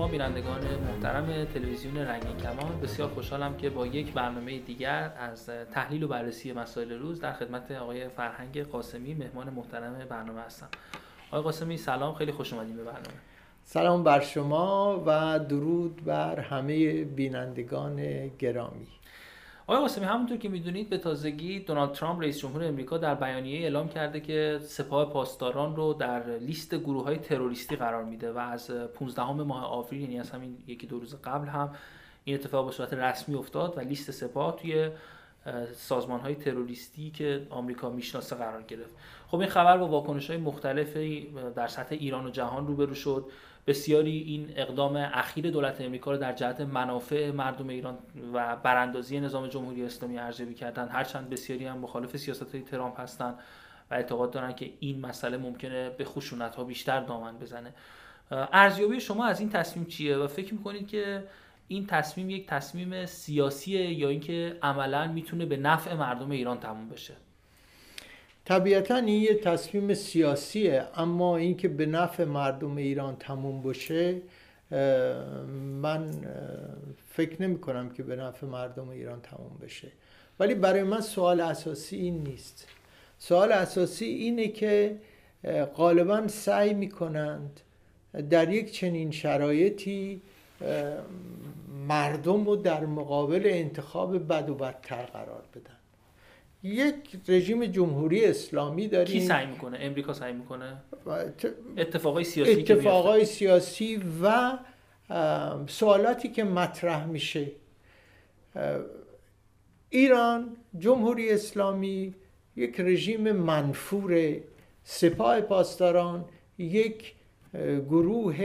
شما بینندگان محترم تلویزیون رنگین کمان بسیار خوشحالم که با یک برنامه دیگر از تحلیل و بررسی مسائل روز در خدمت آقای فرهنگ قاسمی مهمان محترم برنامه هستم. آقای قاسمی سلام خیلی خوش اومدین به برنامه. سلام بر شما و درود بر همه بینندگان گرامی. آقای قاسمی همونطور که می‌دونید به تازگی دونالد ترامپ رئیس جمهور امریکا در بیانیه اعلام کرده که سپاه پاسداران رو در لیست گروه های تروریستی قرار میده و از 15 ماه آوریل یعنی از همین یکی دو روز قبل هم این اتفاق به صورت رسمی افتاد و لیست سپاه توی سازمان های تروریستی که آمریکا می‌شناسه قرار گرفت. خب این خبر با واکنش های مختلفی در سطح ایران و جهان روبرو شد. بسیاری این اقدام اخیر دولت امریکا رو در جهت منافع مردم ایران و براندازی نظام جمهوری اسلامی ارزیابی کردن. هرچند بسیاری هم مخالف سیاست های ترامپ هستند و اعتقاد دارن که این مسئله ممکنه به خشونت ها بیشتر دامن بزنه. ارزیابی شما از این تصمیم چیه؟ و فکر می‌کنید که این تصمیم یک تصمیم سیاسیه یا اینکه عملا می‌تونه به نفع مردم ایران تموم بشه؟ طبیعتا این یه تصمیم سیاسیه اما اینکه به نفع مردم ایران تموم بشه من فکر نمی کنم که به نفع مردم ایران تموم بشه. ولی برای من سوال اساسی این نیست. سوال اساسی اینه که غالبا سعی می کنند در یک چنین شرایطی مردم رو در مقابل انتخاب بد و بدتر قرار بدن. یک رژیم جمهوری اسلامی داریم. کی سعی می‌کنه؟ امریکا سعی می‌کنه؟ اتفاقای سیاسی اتفاقای سیاسی و سوالاتی که مطرح میشه. ایران جمهوری اسلامی یک رژیم منفور سپاه پاسداران یک گروه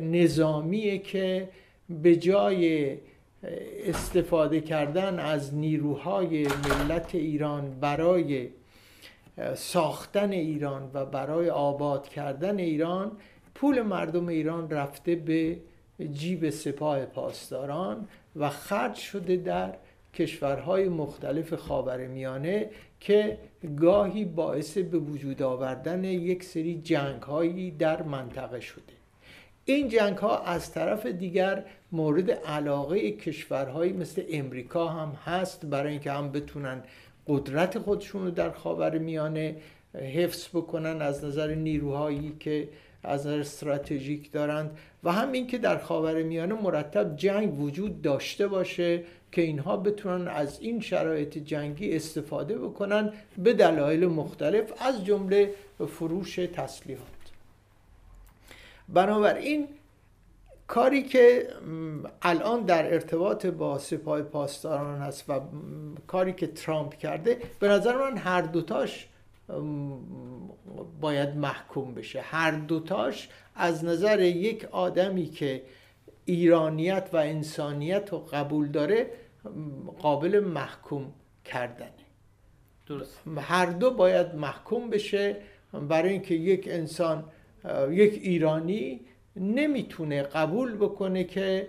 نظامیه که به جای استفاده کردن از نیروهای ملت ایران برای ساختن ایران و برای آباد کردن ایران پول مردم ایران رفته به جیب سپاه پاسداران و خرج شده در کشورهای مختلف خاورمیانه که گاهی باعث به وجود آوردن یک سری جنگ در منطقه شده. این جنگ ها از طرف دیگر مورد علاقه کشورهایی مثل امریکا هم هست برای اینکه هم بتونن قدرت خودشون رو در خاور میانه حفظ بکنن از نظر نیروهایی که از نظر استراتژیک دارند و هم اینکه در خاور میانه مرتب جنگ وجود داشته باشه که اینها بتونن از این شرایط جنگی استفاده بکنن به دلایل مختلف از جمله فروش تسلیحات. بنابراین کاری که الان در ارتباط با سپاه پاسداران هست و کاری که ترامپ کرده به نظر من هر دوتاش باید محکوم بشه. هر دوتاش از نظر یک آدمی که ایرانیت و انسانیت رو قبول داره قابل محکوم کردنه. درست. هر دو باید محکوم بشه برای اینکه یک انسان یک ایرانی نمی‌تونه قبول بکنه که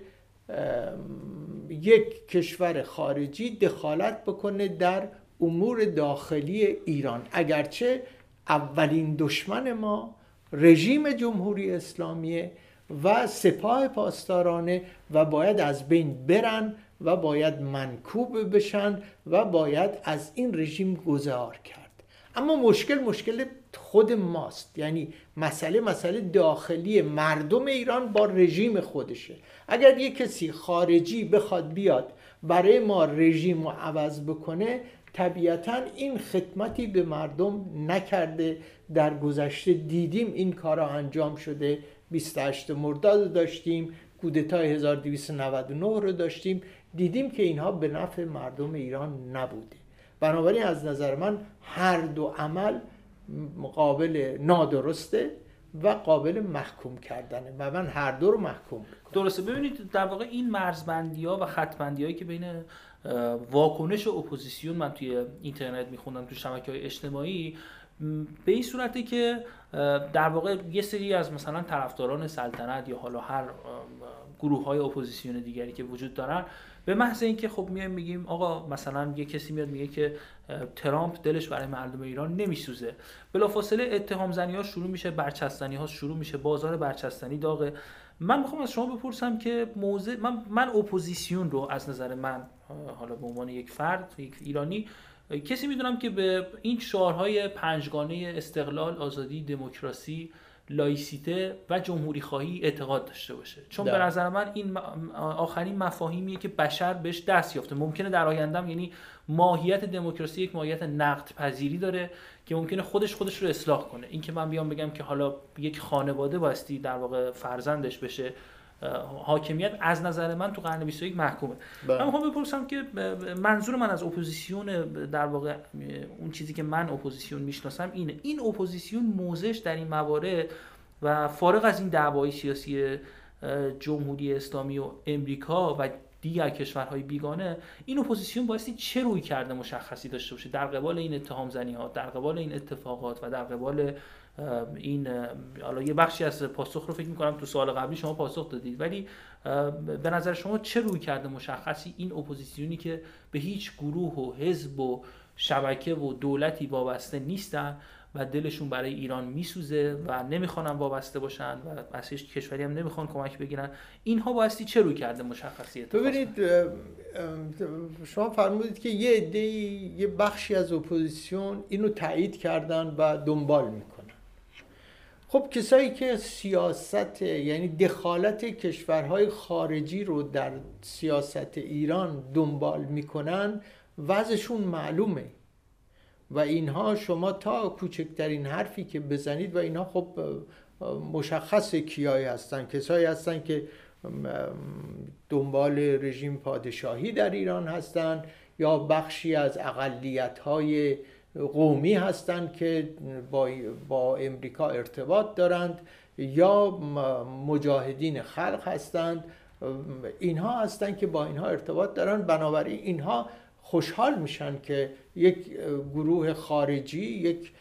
یک کشور خارجی دخالت بکنه در امور داخلی ایران. اگرچه اولین دشمن ما رژیم جمهوری اسلامی و سپاه پاسدارانه و باید از بین برن و باید منکوب بشن و باید از این رژیم گذار کرد. اما مشکل مشکل خود ماست. یعنی مسئله مسئله داخلی مردم ایران با رژیم خودشه. اگر یک کسی خارجی بخواد بیاد برای ما رژیم رو عوض بکنه طبیعتا این خدمتی به مردم نکرده. در گذشته دیدیم این کارا انجام شده. 28 مرداد داشتیم کودتای 1299 رو داشتیم. دیدیم که اینها به نفع مردم ایران نبوده. بنابراین از نظر من هر دو عمل قابل نادرسته و قابل محکوم کردنه و من هر دو رو محکوم می‌کنم. درسته. ببینید در واقع این مرزبندی ها و خطبندی هایی که بین واکنش و اپوزیسیون من توی اینترنت میخوندم تو شبکه های اجتماعی به این صورتی که در واقع یه سری از مثلا طرفداران سلطنت یا حالا هر گروه های اپوزیسیون دیگری که وجود دارن. به محض اینکه خب میایم میگیم آقا مثلا یه کسی میاد میگه که ترامپ دلش برای مردم ایران نمیسوزه. بلافاصله اتهام زنی ها شروع میشه برچسب‌زنی ها شروع میشه بازار برچسب‌زنی داغه. من می‌خوام از شما بپرسم که موضع من من اپوزیسیون رو از نظر من حالا به عنوان یک فرد یک ایرانی کسی می‌دونم که به این شعارهای پنجگانه استقلال آزادی دموکراسی لایسیته و جمهوری خواهی اعتقاد داشته باشه. چون به نظر من این آخرین مفاهیمیه که بشر بهش دست یافته. ممکنه در آیندهم یعنی ماهیت دموکراسی یک ماهیت نقد پذیری داره که ممکنه خودش خودش رو اصلاح کنه. این که من بیام بگم که حالا یک خانواده باستی در واقع فرزندش بشه حاکمیت از نظر من تو قرن 21 محکومه بله. من می‌خوام بپرسم که منظور من از اپوزیسیون در واقع اون چیزی که من اپوزیسیون می‌شناسم اینه این اپوزیسیون موضعش در این موارد و فارغ از این دعوای سیاسی جمهوری اسلامی و امریکا و دیگر کشورهای بیگانه این اپوزیسیون بایستی چه رویکرد مشخصی داشته باشه در قبال این اتهام زنی ها در قبال این اتفاقات و در قبال این حالا یه بخشی از پاسخ رو فکر می‌کنم تو سوال قبلی شما پاسخ دادید. ولی به نظر شما چه رویکرد مشخصی این اپوزیسیونی که به هیچ گروه و حزب و شبکه و دولتی وابسته نیستن و دلشون برای ایران میسوزه و نمی‌خوان وابسته باشن و از هیچ کشوری هم نمی‌خوان کمک بگیرن؟ اینها بایستی چه رویکرد مشخصی ببینید شما فرمودید که یه عده یه بخشی از اپوزیسیون اینو تایید کردن و دنبال می‌کنن خب کسایی که سیاست یعنی دخالت کشورهای خارجی رو در سیاست ایران دنبال می‌کنن وضعشون معلومه. و اینها شما تا کوچکترین حرفی که بزنید و اینها خب مشخص کیایی هستن. کسایی هستن که دنبال رژیم پادشاهی در ایران هستند یا بخشی از اقلیت های قومی هستند که با, با امریکا ارتباط دارند یا مجاهدین خلق هستند. اینها هستند که با اینها ارتباط دارند بنابراین اینها خوشحال میشن که یک گروه خارجی یک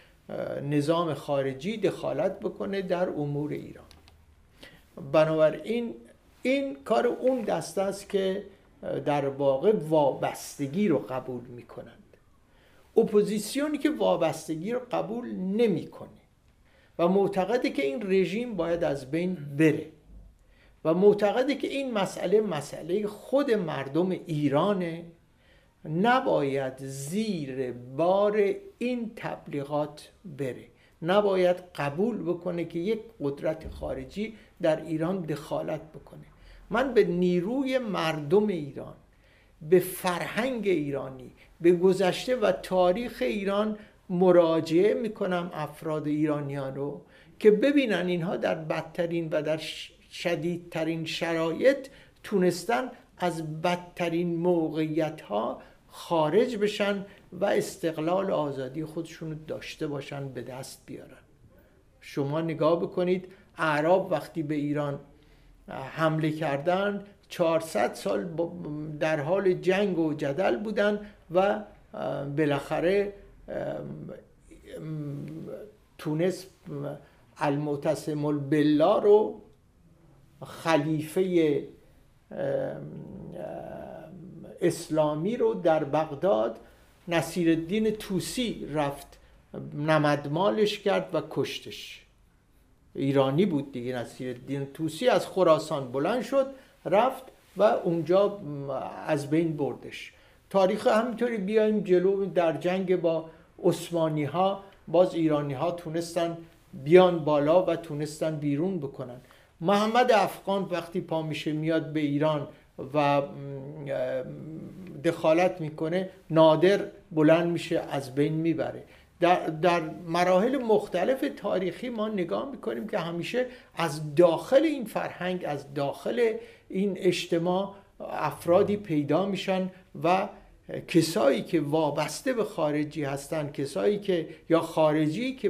نظام خارجی دخالت بکنه در امور ایران. بنابراین این کار اون دسته است که در واقع وابستگی رو قبول می‌کنند اپوزیسیونی که وابستگی رو قبول نمی‌کنه. و معتقده که این رژیم باید از بین بره. و معتقده که این مسئله مسئله خود مردم ایرانه. نباید زیر بار این تبلیغات بره. نباید قبول بکنه که یک قدرت خارجی در ایران دخالت بکنه. من به نیروی مردم ایران به فرهنگ ایرانی به گذشته و تاریخ ایران مراجعه می‌کنم افراد ایرانیان رو که ببینن اینها در بدترین و در شدیدترین شرایط تونستن از بدترین موقعیت ها خارج بشن و استقلال آزادی خودشون داشته باشن به دست بیارن. شما نگاه بکنید اعراب وقتی به ایران حمله کردن 400 سال در حال جنگ و جدل بودن و بالاخره تونست المعتصم بالله رو خلیفه اسلامی رو در بغداد نصیر الدین توسی رفت نمدمالش کرد و کشتش. ایرانی بود دیگه نصیر الدین توسی از خراسان بلند شد رفت و اونجا از بین بردش. تاریخ همینطوری بیایم جلو در جنگ با عثمانی ها باز ایرانی ها تونستن بیان بالا و تونستن بیرون بکنن. محمد افغان وقتی پا میشه میاد به ایران و دخالت می‌کنه نادر بلند میشه از بین می‌بره. در, در مراحل مختلف تاریخی ما نگاه می‌کنیم که همیشه از داخل این فرهنگ از داخل این اجتماع افرادی پیدا میشن و کسایی که وابسته به خارجی هستند کسایی که یا خارجی که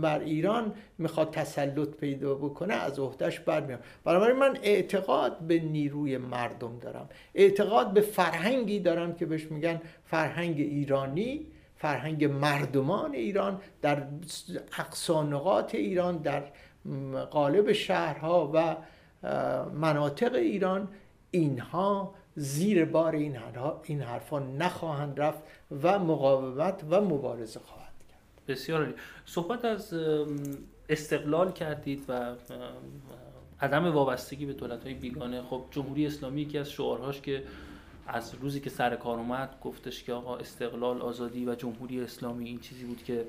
بر ایران می‌خواد تسلط پیدا بکنه از عهدهش برمیاد بنابراین من اعتقاد به نیروی مردم دارم. اعتقاد به فرهنگی دارم که بهش میگن فرهنگ ایرانی فرهنگ مردمان ایران در اقصانقات ایران در قالب شهرها و مناطق ایران. اینها زیر بار این, این حرفا نخواهند رفت و مقاومت و مبارزه خواهد کرد. بسیار عالی. صحبت از استقلال کردید و عدم وابستگی به دولت های بیگانه. خب جمهوری اسلامی یکی از شعارهاش که از روزی که سر کار اومد گفتش که آقا استقلال آزادی و جمهوری اسلامی این چیزی بود که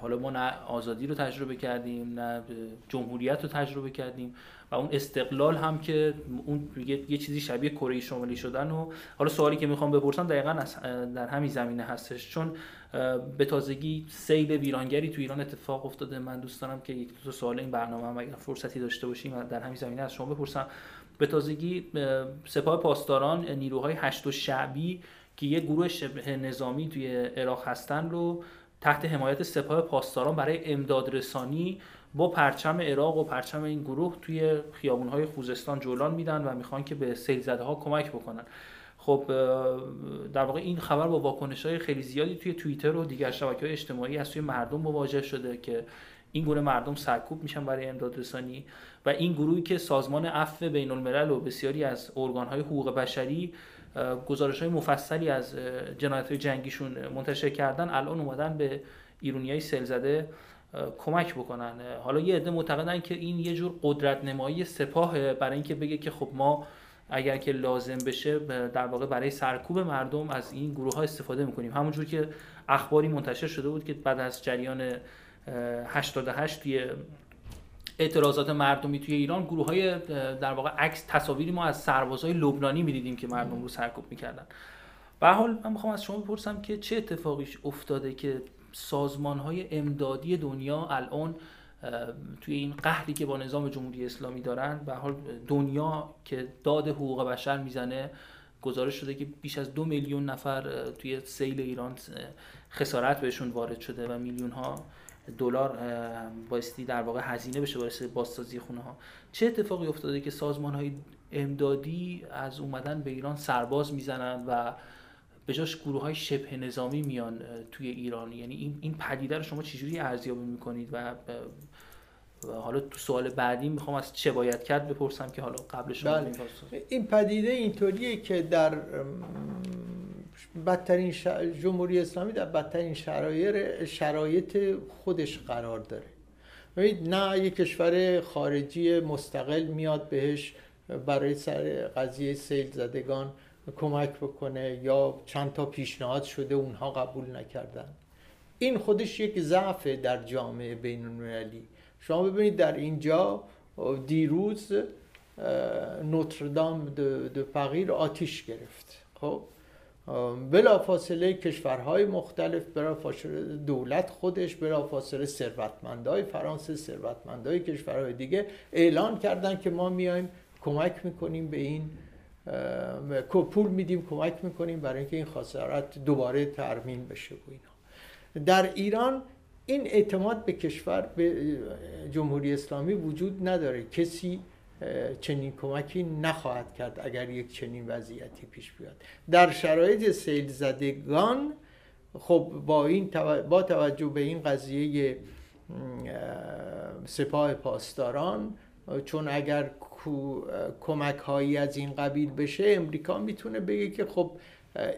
حالا ما نه آزادی رو تجربه کردیم نه جمهوریت رو تجربه کردیم و اون استقلال هم که اون یه, چیزی شبیه کره شمالی شدن و حالا سوالی که می‌خوام بپرسم دقیقا در همین زمینه هستش. چون به تازگی سیل ویرانگری تو ایران اتفاق افتاده. من دوست دارم که یک دو سوال این برنامه هم اگر فرصتی داشته باشیم در همین زمینه از شما بپرسم. به تازگی سپاه پاسداران نیروهای هشت و شعبی که یک گروه شبه نظامی توی عراق هستن رو تحت حمایت سپاه پاسداران برای امداد رسانی با پرچم عراق و پرچم این گروه توی خیابونهای خوزستان جولان میدن و می‌خوان که به سیل زده ها کمک بکنن. خب در واقع این خبر با واکنش های خیلی زیادی توی توییتر و دیگر شبکه های اجتماعی از توی مردم مواجه شده که این گروه مردم سرکوب میشن برای امداد رسانی و این گروهی که سازمان عفو بین الملل و بسیاری از ارگان های حقوق بشری گزارش های مفصلی از جنایت های جنگیشون منتشر کردن الان اومدن به ایرونی های سل کمک بکنن. حالا یه عده معتقدن که این یه جور قدرت نمایی سپاه برای اینکه بگه که خب ما اگر که لازم بشه در واقع برای سرکوب مردم از این گروه ها استفاده می‌کنیم. همونجور که اخباری منتشر شده بود که بعد از جریان 88 توی اعتراضات مردمی توی ایران گروه های در واقع عکس تصاویری ما از سربازهای لبنانی می‌دیدیم که مردم رو سرکوب می‌کردن. به حال من می‌خوام از شما بپرسم که چه اتفاقیش افتاده که سازمان های امدادی دنیا الان توی این قهری که با نظام جمهوری اسلامی دارن به حال دنیا که داد حقوق بشر می‌زنه گزارش شده که بیش از دو میلیون نفر توی سیل ایران خسارت بهشون وارد شده و میلیون ها دلار بایستی در واقع هزینه بشه واسه بازسازی خونه ها چه اتفاقی افتاده که سازمان های امدادی از اومدن به ایران سرباز می‌زنن و به جاش گروه های شبه نظامی میان توی ایران؟ یعنی این این پدیده رو شما چجوری ارزیابی می‌کنید و حالا تو سوال بعدی می‌خوام از چه باید کرد بپرسم که حالا قبلش بله. این پدیده اینطوریه که در بدترین جمهوری اسلامی در بدترین شرایط شرایط خودش قرار داره. نه یک کشور خارجی مستقل میاد بهش برای سر قضیه سیل زدگان کمک بکنه یا چند تا پیشنهاد شده اونها قبول نکردن. این خودش یک ضعف در جامعه بین المللی شما ببینید در اینجا دیروز نوتردام دو پغیر آتیش گرفت. خب؟ بلا فاصله کشورهای مختلف بلا فاصله دولت خودش بلا فاصله ثروتمندای فرانسه ثروتمندای کشورهای دیگه اعلان کردن که ما میایم کمک می‌کنیم به این پول میدیم کمک می‌کنیم برای اینکه این خسارت دوباره ترمیم بشه و اینا. در ایران این اعتماد به کشور به جمهوری اسلامی وجود نداره. کسی چنین کمکی نخواهد کرد اگر یک چنین وضعیتی پیش بیاد. در شرایط سیل زدگان خب با این با توجه به این قضیه سپاه پاسداران چون اگر کمک هایی از این قبیل بشه امریکا می‌تونه بگه که خب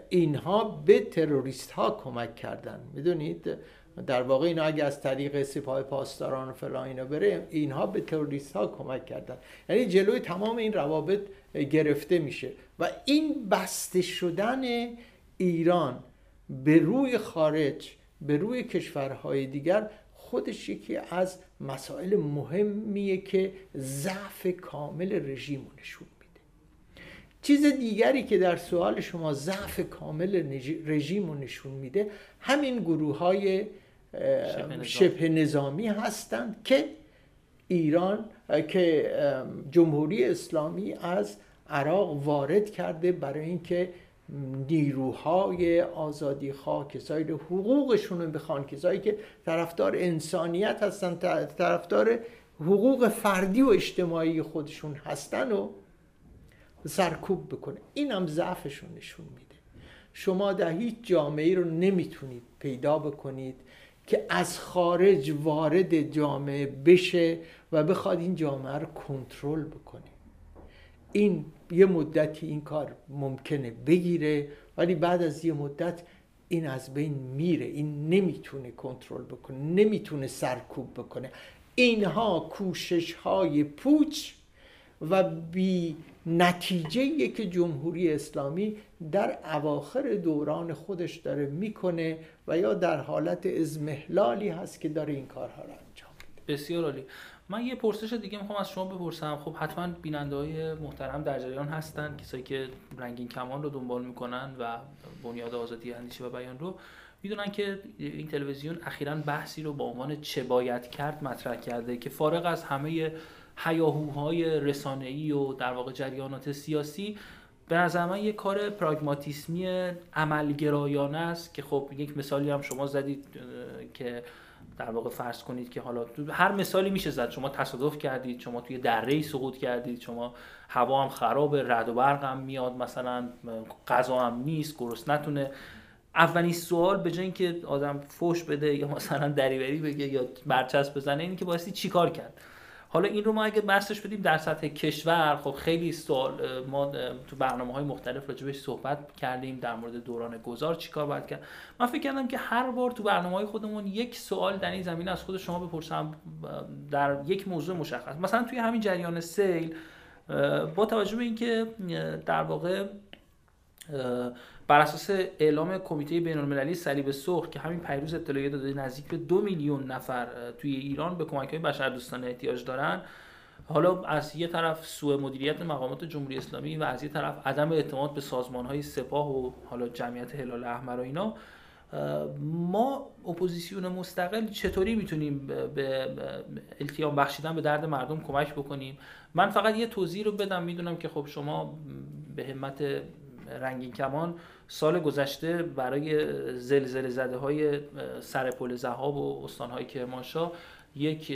اینها به تروریست ها کمک کردن. می‌دونید؟ در واقع اینا اگه از طریق سپاه پاسداران و فلان اینا بره اینها به تروریست ها کمک کردن. یعنی جلوی تمام این روابط گرفته میشه. و این بسته شدن ایران به روی خارج به روی کشورهای دیگر خودش یکی از مسائل مهمیه که ضعف کامل رژیم نشون میده. چیز دیگری که در سوال شما ضعف کامل رژیم رو نشون میده همین گروه های شبه نظامی. هستند که ایران که جمهوری اسلامی از عراق وارد کرده برای اینکه نیروهای آزادی خواه کسایی رو حقوقشون رو بخوان کسایی که طرفدار انسانیت هستن طرفدار حقوق فردی و اجتماعی خودشون هستن و سرکوب بکنه. این هم ضعفشون نشون میده. شما در هیچ جامعه رو نمی‌تونید پیدا بکنید. که از خارج وارد جامعه بشه و بخواد این جامعه رو کنترل بکنه. این یه مدتی این کار ممکنه بگیره ولی بعد از یه مدت این از بین میره. این نمی‌تونه کنترل بکنه نمی‌تونه سرکوب بکنه. اینها کوشش های پوچ و بی نتیجه که جمهوری اسلامی در اواخر دوران خودش داره می‌کنه و یا در حالت ازمهلالی هست که داره این کارها رو انجام میده. بسیار عالی. من یه پرسش دیگه می‌خوام از شما بپرسم. خب حتما بیننده های محترم در جریان هستن کسایی که رنگین کمان رو دنبال می‌کنن و بنیاد آزادی اندیشه و بیان رو. می‌دونن که این تلویزیون اخیرا بحثی رو با عنوان چه باید کرد مطرح کرده که فارغ از همه هیاهوهای رسانه‌ای و در واقع جریانات سیاسی به نظر من یک کار پراگماتیسمی عملگرایانه است که خب یک مثالی هم شما زدید که در واقع فرض کنید که حالا هر مثالی میشه زد. شما تصادف کردید شما توی دره سقوط کردید شما هوا هم خراب رد و برق هم میاد مثلا غذا هم نیست گرست نتونه. اولین سوال به جای اینکه آدم فوش بده یا مثلا دریوری بگه یا برچسب بزنه اینی که بایستی چیکار کرد؟ حالا این رو ما اگه بحثش بدیم در سطح کشور خب خیلی سوال ما تو برنامه های مختلف راجبش صحبت کردیم در مورد دوران گذار چیکار باید کرد. من فکر کردم که هر بار تو برنامه های خودمون یک سوال در این زمینه از خود شما بپرسم در یک موضوع مشخص. مثلا توی همین جریان سیل با توجه به اینکه در واقع بر اساس اعلام کمیته بین المللی صلیب سرخ که همین پریروز اطلاعیه داده نزدیک به دو میلیون نفر توی ایران به کمک های بشردوستانه احتیاج دارن. حالا از یه طرف سوء مدیریت مقامات جمهوری اسلامی و از یه طرف عدم اعتماد به سازمان های سپاه و حالا جمعیت هلال احمر و اینا ما اپوزیسیون مستقل چطوری می‌تونیم به التیام بخشیدن به درد مردم کمک بکنیم؟ من فقط یه توضیح رو بدم. می‌دونم که خب شما به همت رنگین کمان سال گذشته برای زلزله زده های سر پل زهاب و استان های کرمانشاه یک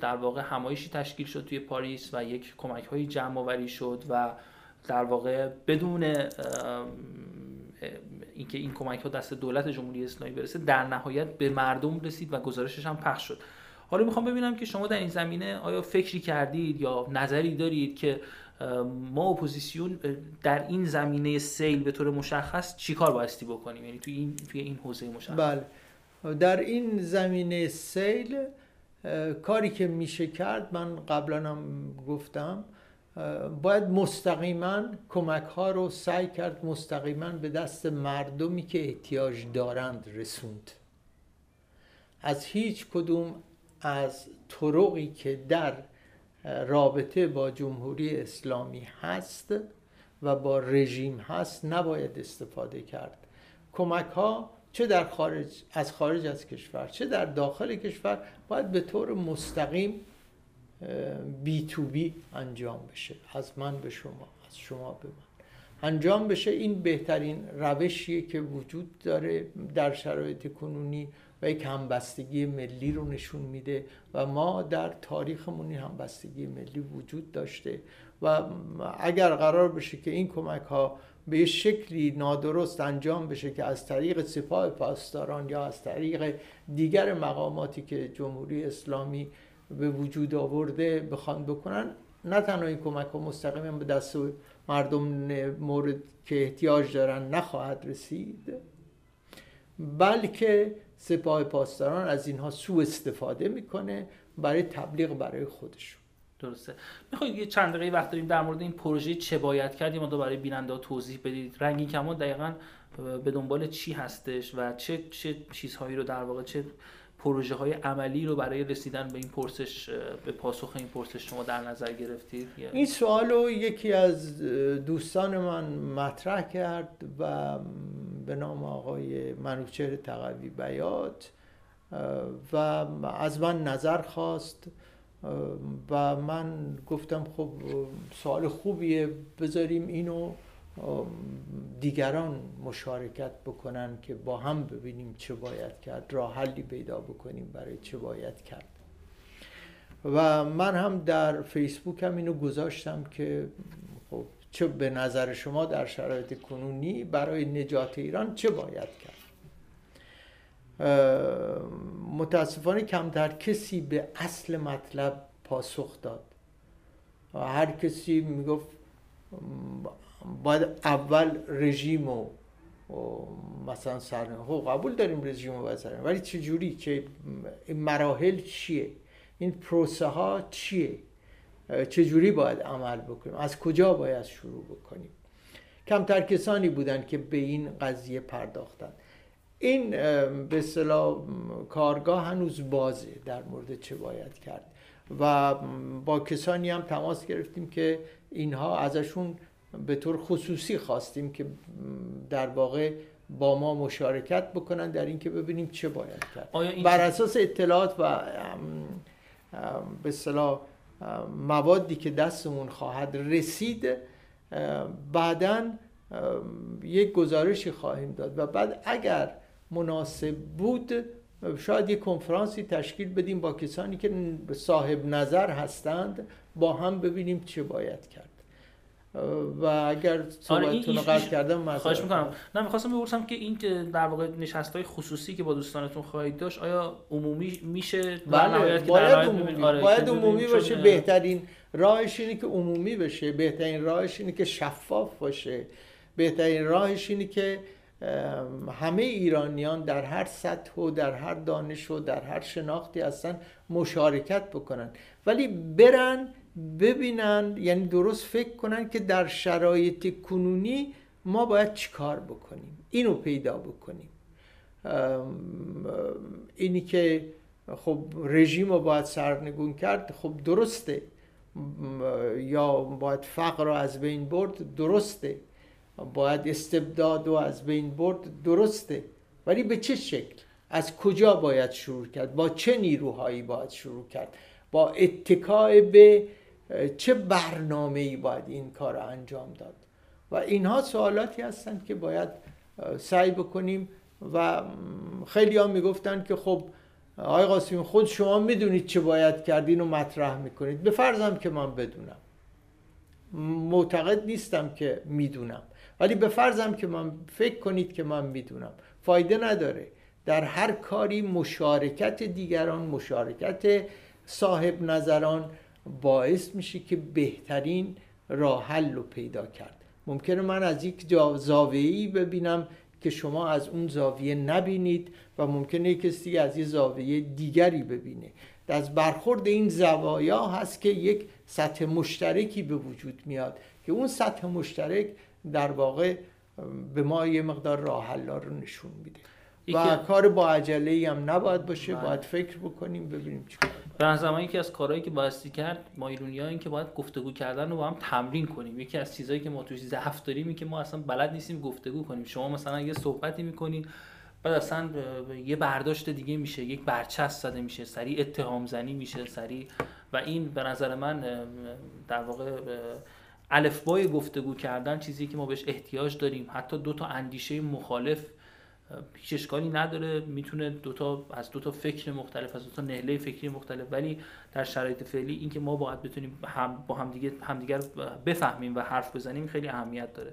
در واقع همایشی تشکیل شد توی پاریس و یک کمک های جمع آوری شد و در واقع بدون اینکه این کمک ها دست دولت جمهوری اسلامی برسه در نهایت به مردم رسید و گزارشش هم پخش شد. حالا می‌خوام ببینم که شما در این زمینه آیا فکری کردید یا نظری دارید که ما اپوزیسیون در این زمینه سیل به طور مشخص چیکار بایستی بکنیم؟ یعنی توی این توی این حوزه مشخص. بله. در این زمینه سیل کاری که میشه کرد من قبلا هم گفتم باید مستقیما کمک ها رو سعی کرد مستقیما به دست مردمی که احتیاج دارند رسوند. از هیچ کدوم از طرقی که در رابطه با جمهوری اسلامی هست و با رژیم هست نباید استفاده کرد. کمک ها چه در خارج از خارج از کشور چه در داخل کشور باید به طور مستقیم بی تو بی انجام بشه. از من به شما از شما به من. انجام بشه این بهترین روشیه که وجود داره در شرایط کنونی و یک همبستگی ملی رو نشون میده و ما در تاریخمون این همبستگی ملی وجود داشته و اگر قرار بشه که این کمک ها به شکلی نادرست انجام بشه که از طریق سپاه پاسداران یا از طریق دیگر مقاماتی که جمهوری اسلامی به وجود آورده بخوان بکنن نه تنها این کمک ها مستقیما به دست مردم مورد که احتیاج دارن نخواهد رسید بلکه سپاه پاسداران از اینها سوء استفاده می‌کنه برای تبلیغ برای خودشون. درسته. می‌خواید یه چند دقیقه وقت داریم در مورد این پروژه چه باید کردیم؟ دو برای بیننده توضیح بدید. رنگین کمان دقیقا به دنبال چی هستش و چه چه چیزهایی رو در واقع چه پروژه های عملی رو برای رسیدن به این پرسش به پاسخ این پرسش شما در نظر گرفتید؟ این سوال رو یکی از دوستان من مطرح کرد و به نام آقای منوچهر تقوی بیات و از من نظر خواست و من گفتم خب سوال خوبیه بذاریم اینو. دیگران مشارکت بکنن که با هم ببینیم چه باید کرد راه حلی پیدا بکنیم برای چه باید کرد. و من هم در فیسبوک هم اینو گذاشتم که خب چه به نظر شما در شرایط کنونی برای نجات ایران چه باید کرد؟ متاسفانه کمتر کسی به اصل مطلب پاسخ داد. هر کسی می‌گفت باید اول رژیم و مثلا سرنه خب قبول داریم رژیم و باید ولی چه جوری چه مراحل چیه؟ این پروسه ها چیه؟ چجوری باید عمل بکنیم؟ از کجا باید شروع بکنیم؟ کمتر کسانی بودن که به این قضیه پرداختن این به اصطلاح کارگاه هنوز بازه در مورد چه باید کرد. و با کسانی هم تماس گرفتیم که اینها ازشون به طور خصوصی خواستیم که در واقع با ما مشارکت بکنن در اینکه ببینیم چه باید کرد. بر اساس اطلاعات و به اصطلاح موادی که دستمون خواهد رسید بعدا یک گزارشی خواهیم داد و بعد اگر مناسب بود شاید یک کنفرانسی تشکیل بدیم با کسانی که صاحب نظر هستند با هم ببینیم چه باید کرد. و اگر آره، صحبتتون رو قطع کردم خواهش می‌کنم. نه می‌خواستم بپرسم که این در واقع نشست های خصوصی که با دوستانتون خواهید داشت آیا عمومی میشه بله باید عمومی, آره باید عمومی باشه. بهترین راهش اینه که عمومی بشه. بهترین راهش اینه که شفاف باشه. بهترین راهش اینه که همه ایرانیان در هر سطح و در هر دانش و در هر شناختی هستن مشارکت بکنن. ولی برن ببینن یعنی درست فکر کنن که در شرایط کنونی ما باید چیکار بکنیم اینو پیدا بکنیم. اینی که خب رژیم رو باید سرنگون کرد خب درسته. یا باید فقر رو از بین برد درسته. باید استبداد و از بین برد درسته. ولی به چه شکل؟ از کجا باید شروع کرد؟ با چه نیروهایی باید شروع کرد؟ با اتکای به چه برنامه ای باید این کار رو انجام داد؟ و اینها سوالاتی هستند که باید سعی بکنیم و خیلی ها می‌گفتن که خب آقای قاسمی خود شما می‌دونید چه باید کردین و مطرح می‌کنید. به فرضم که من بدونم. معتقد نیستم که می‌دونم. ولی به فرضم که من فکر کنید که من می‌دونم. فایده نداره. در هر کاری مشارکت دیگران مشارکت صاحب نظران باعث میشه که بهترین راه حل رو پیدا کرد. ممکنه من از یک زاویه‌ای ببینم که شما از اون زاویه نبینید و ممکنه کسی از یه زاویه دیگری ببینه. از برخورد این زوایا هست که یک سطح مشترکی به وجود میاد که اون سطح مشترک در واقع به ما یه مقدار راه حل رو نشون میده. و کار با عجله هم نباید باشه بله. باید فکر بکنیم ببینیم چیکار به زمانی که از کارهایی که بایستی کرد ما ایرونی ها این که باید گفتگو کردن رو با هم تمرین کنیم. یکی از چیزهایی که ما توش ضعف داریم این که ما اصلا بلد نیستیم گفتگو کنیم. شما مثلا یه صحبتی می‌کنین بعد اصلا یه برداشت دیگه میشه یک برچست زده میشه سریع اتهام زنی میشه سریع. و این به نظر من در واقع الفبای گفتگو کردن چیزی که ما بهش احتیاج داریم. حتی دو تا اندیشه مخالف هیچ اشکالی نداره می‌تونه دوتا از دو تا فکر مختلف از دو تا نهله فکری مختلف. ولی در شرایط فعلی اینکه ما باید بتونیم هم با همدیگه همدیگر بفهمیم و حرف بزنیم خیلی اهمیت داره.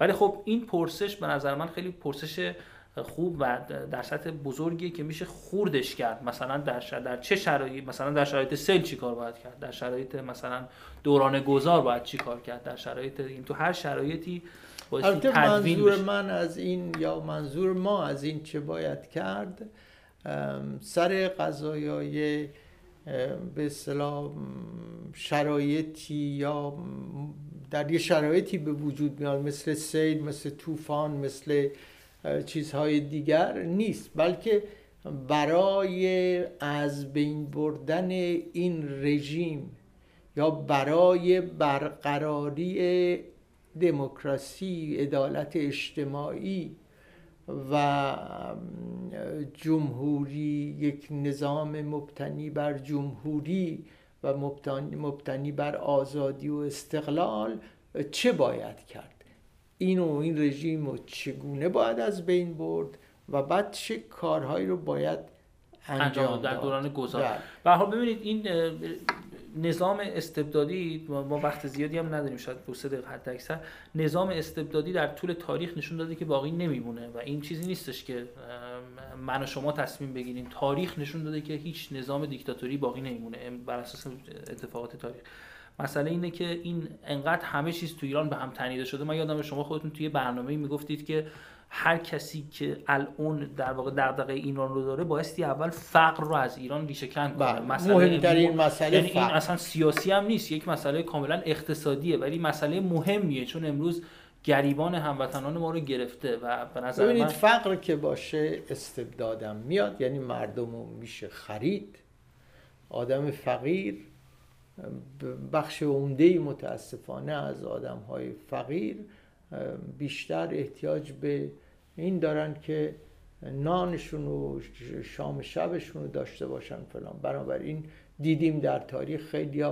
ولی خب این پرسش به نظر من خیلی پرسش خوب و در سطح بزرگی که میشه خوردش کرد. مثلا در, در چه شرایطی مثلا در شرایط سیل چی کار باید کرد؟ در شرایط مثلا دوران گذار باید چی کار کرد؟ در شرایط این تو هر شرایطی البته منظور من از این یا منظور ما از این چه باید کرد سر قضایای به اصطلاح شرایطی یا در یه شرایطی به وجود میاد مثل سیل مثل طوفان مثل چیزهای دیگر نیست. بلکه برای از بین بردن این رژیم یا برای برقراری دموکراسی عدالت اجتماعی و جمهوری یک نظام مبتنی بر جمهوری و مبتنی بر آزادی و استقلال چه باید کرد؟ این و این رژیم رو چگونه باید از بین برد و بعد چه کارهایی رو باید انجام در دوران گذار. بله. به حال ببینید این نظام استبدادی ما وقت زیادی هم نداریم شاید دو سه دقیقه حد اکثر نظام استبدادی در طول تاریخ نشون داده که باقی نمیمونه و این چیزی نیستش که من و شما تصمیم بگیریم. تاریخ نشون داده که هیچ نظام دیکتاتوری باقی نمیمونه بر اساس اتفاقات تاریخ. مسئله اینه که این انقدر همه چیز تو ایران به هم تنیده شده. من یادم شما خودتون توی برنامه می‌گفتید که هر کسی که الان در واقع دغدغه ایران رو داره بایستی اول فقر رو از ایران ریشه کن کنه. بله. مسئله مهمترین مسئله یعنی این اصلا سیاسی هم نیست. یک مسئله کاملا اقتصادیه ولی مسئله مهمیه. چون امروز گریبان هموطنان ما رو گرفته و به نظر ببینید من فقر که باشه استبدادم میاد یعنی مردم رو میشه خرید. آدم فقیر بخش عمده متاسفانه از آدم های فقیر بیشتر احتیاج به این دارن که نانشون و شام شبشون رو داشته باشن فلان. بنابراین دیدیم در تاریخ خیلی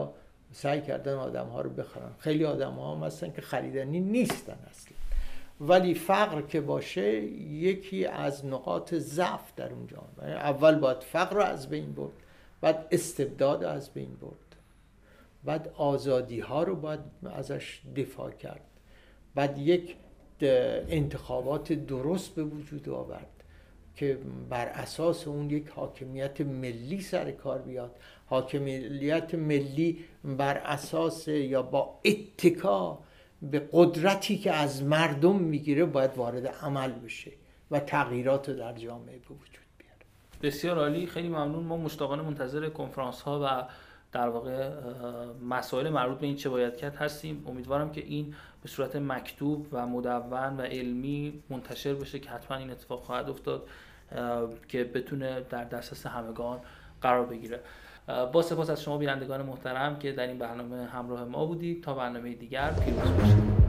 سعی کردن آدم ها رو بخرن. خیلی آدم ها هم هستن که خریدنی نیستن اصلا. ولی فقر که باشه یکی از نقاط ضعف در اونجا اول باید فقر رو از بین برد بعد استبداد رو از بین برد. بعد آزادی ها رو باید ازش دفاع کرد. بعد یک انتخابات درست به وجود آورد که بر اساس اون یک حاکمیت ملی سر کار بیاد. حاکمیت ملی بر اساس یا با اتکا به قدرتی که از مردم می‌گیره باید وارد عمل بشه و تغییرات در جامعه به وجود بیاره. بسیار عالی. خیلی ممنون. ما مشتاقانه منتظر کنفرانس ها و در واقع مسائل مربوط به این چه باید کرد هستیم. امیدوارم که این به صورت مکتوب و مدون و علمی منتشر بشه که حتما این اتفاق خواهد افتاد که بتونه در دسترس همگان قرار بگیره. با سپاس از شما بینندگان محترم که در این برنامه همراه ما بودید. تا برنامه دیگر پیروز باشید.